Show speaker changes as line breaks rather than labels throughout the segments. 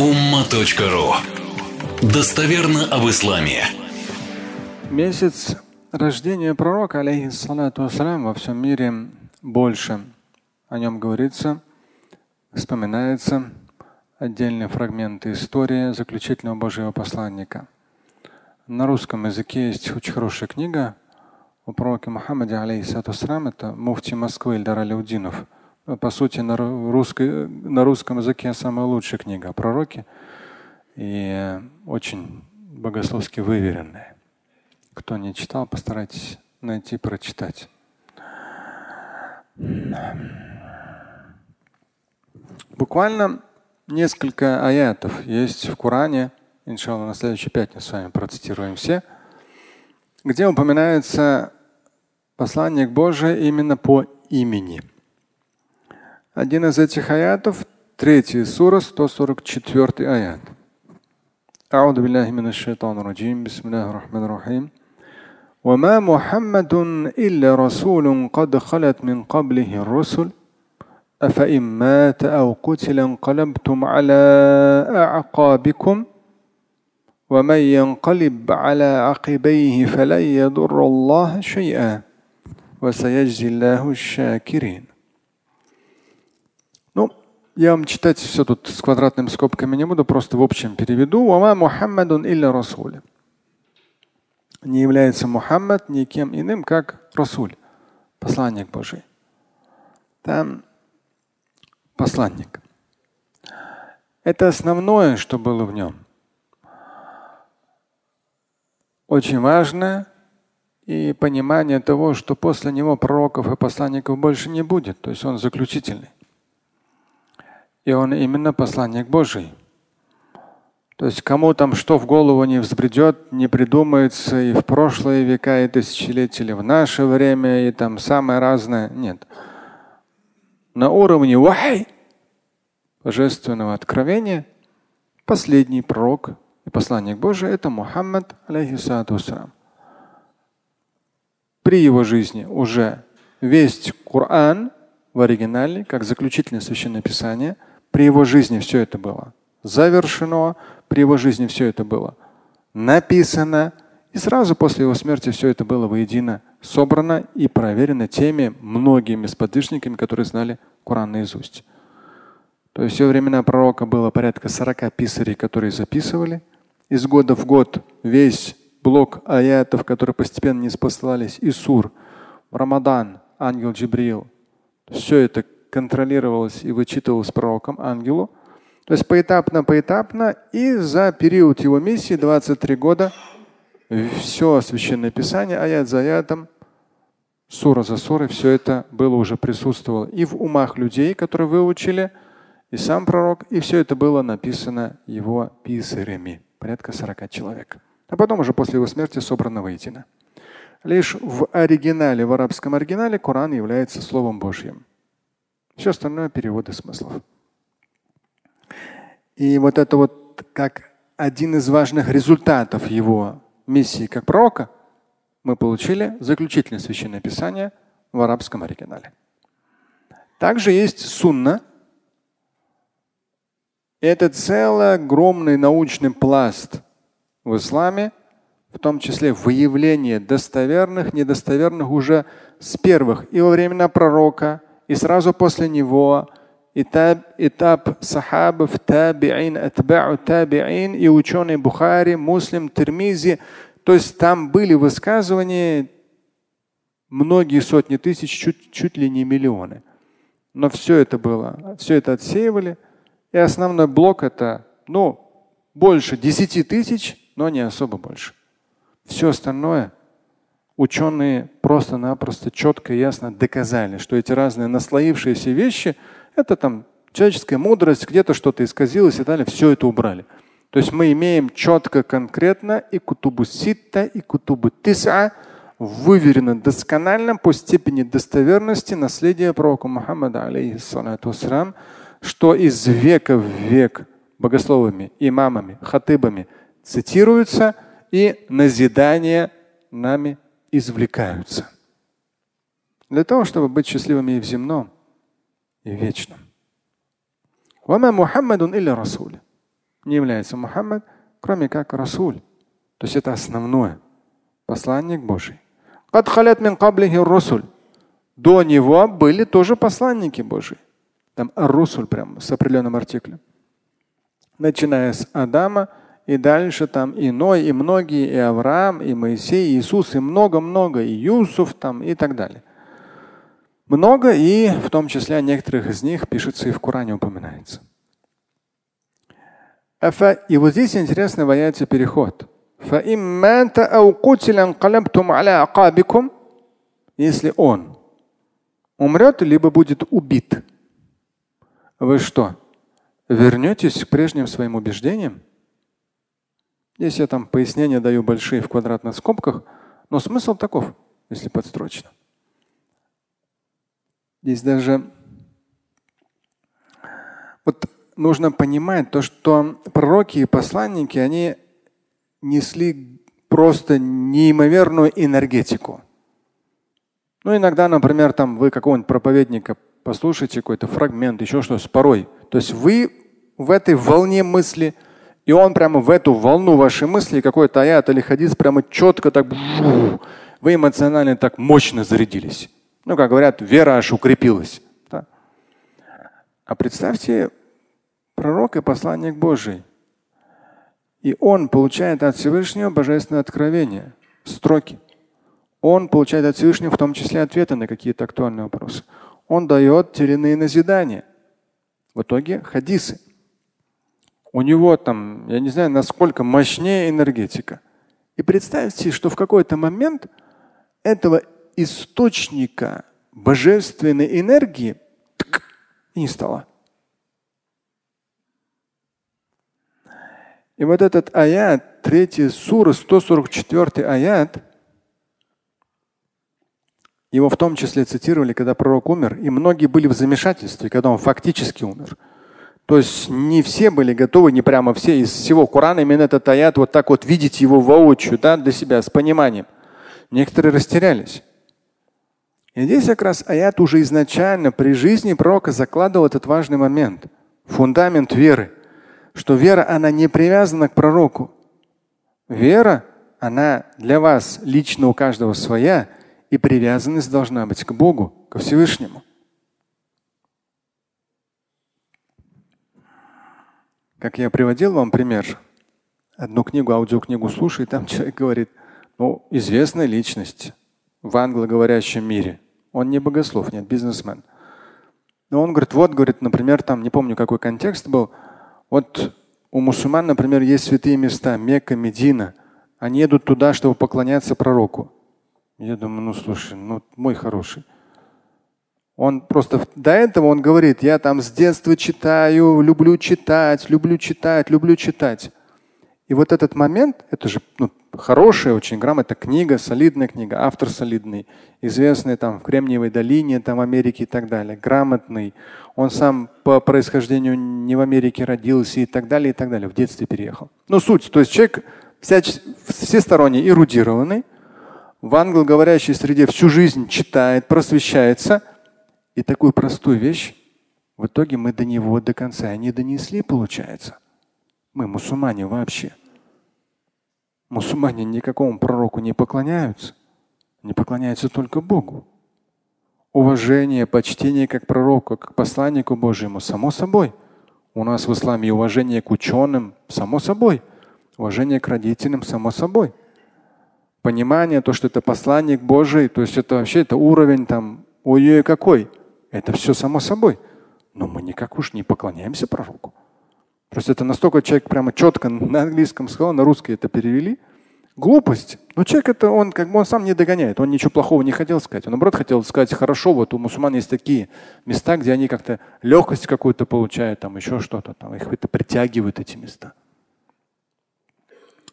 umma.ru Достоверно об исламе.
Месяц рождения пророка, алейхиссалату вассалям, во всем мире больше. О нем говорится, вспоминается отдельные фрагменты истории заключительного Божьего посланника. На русском языке есть очень хорошая книга о пророке Мухаммаде, алейхиссалату вассалям, это муфти Москвы Ильдар ну, по сути, на, русской, на русском языке самая лучшая книга о пророке и очень богословски выверенная. Кто не читал, постарайтесь найти, прочитать. Буквально несколько аятов есть в Коране, иншалла, на следующей пятницу с вами процитируем все, где упоминается посланник Божий именно по имени – один из этих аятов, третий сура, 144 аят. أعوذ بالله من الشيطان الرجيم بسم الله الرحمن الرحيم وما محمد إلا رسول قد خلت من قبله الرسل أفإن مات أو قتل انقلبتم على أعقابكم ومن ينقلب على عقبيه فلن يضر الله شيئا وسيجزي الله الشاكرين Я вам читать все тут с квадратными скобками не буду, просто в общем переведу. Вама Мухаммадун илля Расуль. Не является Мухаммад никем иным, как Расуль, посланник Божий. Там посланник. Это основное, что было в нем. Очень важно и понимание того, что после него пророков и посланников больше не будет. То есть он заключительный. И он именно посланник Божий. То есть кому там что в голову не взбредет, не придумается и в прошлые века, и тысячелетия, или в наше время, и там самое разное. Нет. На уровне вахай, божественного откровения, последний пророк и посланник Божий – это Мухаммад, алейхиссалату При его жизни уже весь Коран в оригинале, как заключительное священное писание – при его жизни все это было завершено, при его жизни все это было написано, и сразу после его смерти все это было воедино собрано и проверено теми многими сподвижниками, которые знали Коран наизусть. То есть во времена пророка было порядка 40 писарей, которые записывали. Из года в год весь блок аятов, которые постепенно не спосылались, и сур, Рамадан, ангел Джибрил, все это контролировалось и вычитывалось пророком ангелу. То есть поэтапно, поэтапно. И за период его миссии, 23 года, все священное писание, аят за аятом, сура за сурой, все это было уже присутствовало и в умах людей, которые выучили, и сам пророк, и все это было написано его писарями, порядка 40 человек. А потом уже после его смерти собрано воедино. Лишь в оригинале, в арабском оригинале Коран является Словом Божьим. Все остальное переводы смыслов. И вот это вот как один из важных результатов его миссии как пророка, мы получили заключительное священное писание в арабском оригинале. Также есть сунна. Это целый огромный научный пласт в исламе, в том числе выявление достоверных, недостоверных уже с первых и во времена пророка, и сразу после него этап, этап сахабов, табиин, атба'у табиин и ученые Бухари, Муслим, Термизи. То есть там были высказывания многие сотни тысяч, чуть, чуть ли не миллионы. Но все это было, все это отсеивали. И основной блок это, ну, больше 10 тысяч, но не особо больше. Все остальное ученые просто-напросто четко и ясно доказали, что эти разные наслоившиеся вещи – это там человеческая мудрость, где-то что-то исказилось и далее, все это убрали. То есть мы имеем четко, конкретно и кутубу ситта, и кутубу тиса, выверено досконально по степени достоверности наследия пророка Мухаммада, алейхиссалату что из века в век богословами, имамами, хатыбами цитируется и назидание нами извлекаются. Для того, чтобы быть счастливыми и в земном, и в вечном. не является Мухаммад, кроме как Расуль. То есть это основное. Посланник Божий. До него были тоже посланники Божии. Там Русуль прям с определенным артиклем. Начиная с Адама и дальше там и Ной, и многие, и Авраам, и Моисей, и Иисус, и много-много, и Юсуф там и так далее. Много, и в том числе некоторых из них пишется и в Коране упоминается. И вот здесь интересный в переход. Если он умрет, либо будет убит, вы что, вернетесь к прежним своим убеждениям? Здесь я там пояснения даю большие в квадратных скобках, но смысл таков, если подстрочно. Здесь даже вот нужно понимать то, что пророки и посланники, они несли просто неимоверную энергетику. Ну, иногда, например, там вы какого-нибудь проповедника послушайте какой-то фрагмент, еще что-то, порой. То есть вы в этой волне мысли, и он прямо в эту волну вашей мысли, какой-то аят или хадис прямо четко так, вы эмоционально так мощно зарядились. Ну, как говорят, вера аж укрепилась. Да? А представьте, пророк и посланник Божий. И он получает от Всевышнего божественное откровение, строки. Он получает от Всевышнего в том числе ответы на какие-то актуальные вопросы. Он дает те или иные назидания. В итоге хадисы. У него там, я не знаю, насколько мощнее энергетика. И представьте, что в какой-то момент этого источника божественной энергии и не стало. И вот этот аят, третий сура, 144 аят, его в том числе цитировали, когда пророк умер, и многие были в замешательстве, когда он фактически умер. То есть не все были готовы, не прямо все из всего Корана именно этот аят вот так вот видеть его воочию, да, для себя, с пониманием. Некоторые растерялись. И здесь как раз аят уже изначально при жизни пророка закладывал этот важный момент, фундамент веры что вера, она не привязана к пророку. Вера, она для вас лично у каждого своя, и привязанность должна быть к Богу, ко Всевышнему. Как я приводил вам пример, одну книгу, аудиокнигу слушай, там человек говорит, ну, известная личность в англоговорящем мире. Он не богослов, нет, бизнесмен. Но он говорит, вот, говорит, например, там, не помню, какой контекст был, вот у мусульман, например, есть святые места, Мекка, Медина. Они едут туда, чтобы поклоняться пророку. Я думаю, ну слушай, ну мой хороший. Он просто до этого он говорит, я там с детства читаю, люблю читать, люблю читать, люблю читать. И вот этот момент, это же ну, хорошая, очень грамотная книга, солидная книга, автор солидный, известный там в Кремниевой долине, там в Америке и так далее, грамотный. Он сам по происхождению не в Америке родился и так далее, и так далее, в детстве переехал. Ну, суть, то есть человек всяч... всесторонне эрудированный, в англоговорящей среде всю жизнь читает, просвещается. И такую простую вещь в итоге мы до него до конца не донесли, получается. Мы мусульмане вообще. Мусульмане никакому пророку не поклоняются, не поклоняются только Богу. Уважение, почтение как пророку, как посланнику Божьему, само собой. У нас в исламе уважение к ученым, само собой. Уважение к родителям, само собой. Понимание, то, что это посланник Божий, то есть это вообще это уровень там, ой-ой какой. Это все само собой. Но мы никак уж не поклоняемся пророку. Просто это настолько человек прямо четко на английском сказал, на русский это перевели. Глупость. Но человек это он как бы он сам не догоняет. Он ничего плохого не хотел сказать. Он наоборот хотел сказать, хорошо, вот у мусульман есть такие места, где они как-то легкость какую-то получают, там еще что-то, там их это притягивают эти места.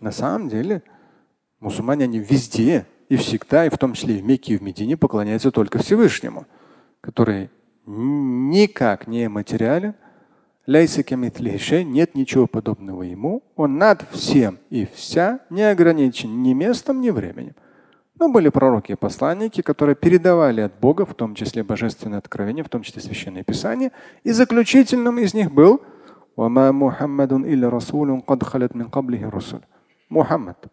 На самом деле мусульмане они везде и всегда, и в том числе и в Мекке и в Медине поклоняются только Всевышнему, который никак не материален, нет ничего подобного ему. Он над всем и вся, не ограничен ни местом, ни временем. Но были пророки и посланники, которые передавали от Бога, в том числе божественное откровение, в том числе священное писание. И заключительным из них был Мухаммад.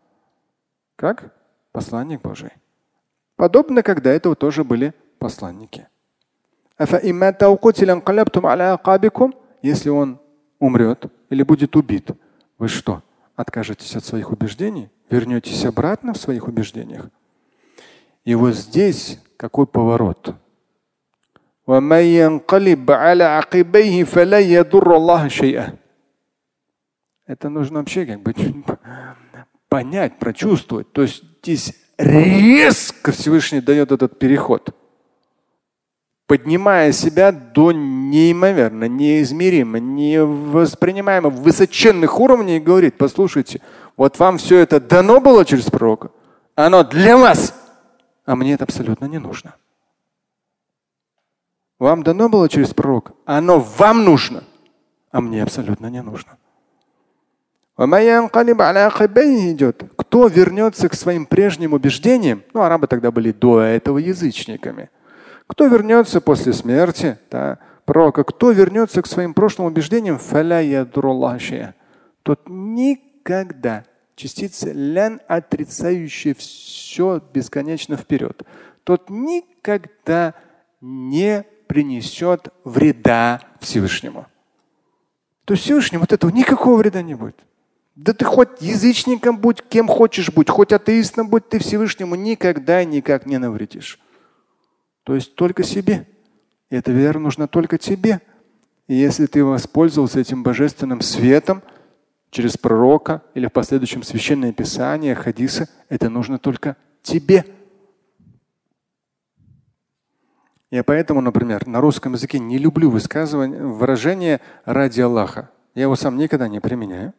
Как? Посланник Божий. Подобно, когда этого тоже были посланники. Если он умрет или будет убит, вы что, откажетесь от своих убеждений? Вернетесь обратно в своих убеждениях? И вот здесь какой поворот? Это нужно вообще как бы понять, прочувствовать. То есть здесь резко Всевышний дает этот переход, поднимая себя до неимоверно, неизмеримо, невоспринимаемо высоченных уровней и говорит, послушайте, вот вам все это дано было через пророка, оно для вас, а мне это абсолютно не нужно. Вам дано было через пророка, оно вам нужно, а мне абсолютно не нужно. идет. Кто вернется к своим прежним убеждениям, ну арабы тогда были до этого язычниками. Кто вернется после смерти да, пророка, кто вернется к своим прошлым убеждениям, тот никогда, частица лян, отрицающая все бесконечно вперед, тот никогда не принесет вреда Всевышнему. То есть Всевышнему от этого никакого вреда не будет. Да ты хоть язычником будь, кем хочешь будь, хоть атеистом будь, ты Всевышнему никогда никак не навредишь. То есть только себе. И эта вера нужна только тебе. И если ты воспользовался этим божественным светом через пророка или в последующем священное писание, хадисы, это нужно только тебе. Я поэтому, например, на русском языке не люблю высказывание, выражение ради Аллаха. Я его сам никогда не применяю.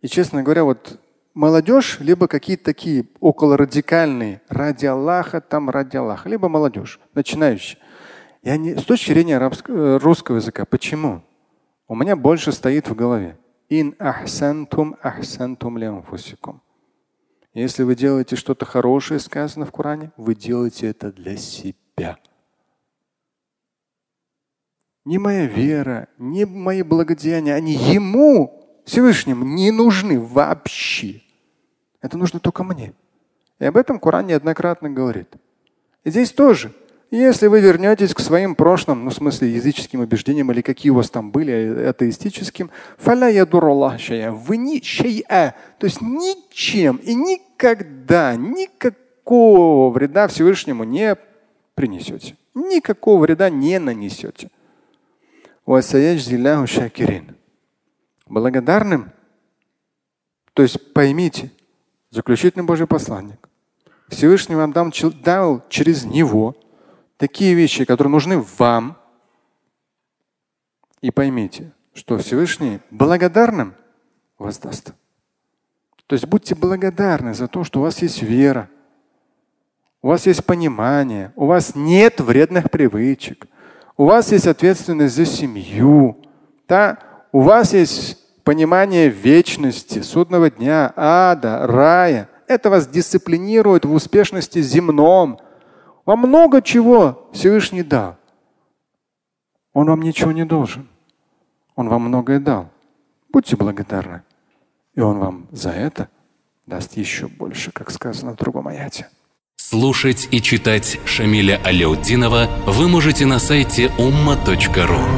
И, честно говоря, вот молодежь, либо какие-то такие около радикальные, ради Аллаха, там ради Аллаха, либо молодежь, начинающая. Я не, с точки зрения арабского, э, русского языка, почему? У меня больше стоит в голове. Ин ахсантум ахсантум лямфусикум. Если вы делаете что-то хорошее, сказано в Коране, вы делаете это для себя. Не моя вера, не мои благодеяния, они ему, Всевышнему, не нужны вообще. Это нужно только мне. И об этом Коран неоднократно говорит. И здесь тоже если вы вернетесь к своим прошлым, ну в смысле языческим убеждениям или какие у вас там были, атеистическим, вы не шейа, то есть ничем и никогда никакого вреда Всевышнему не принесете. Никакого вреда не нанесете. Благодарным, то есть поймите, заключительный Божий посланник, Всевышний вам дал через него такие вещи, которые нужны вам. И поймите, что Всевышний благодарным воздаст. То есть будьте благодарны за то, что у вас есть вера, у вас есть понимание, у вас нет вредных привычек, у вас есть ответственность за семью, да? у вас есть понимание вечности, судного дня, ада, рая. Это вас дисциплинирует в успешности земном, вам много чего Всевышний дал. Он вам ничего не должен. Он вам многое дал. Будьте благодарны. И Он вам за это даст еще больше, как сказано в другом аяте.
Слушать и читать Шамиля Аляутдинова вы можете на сайте umma.ru.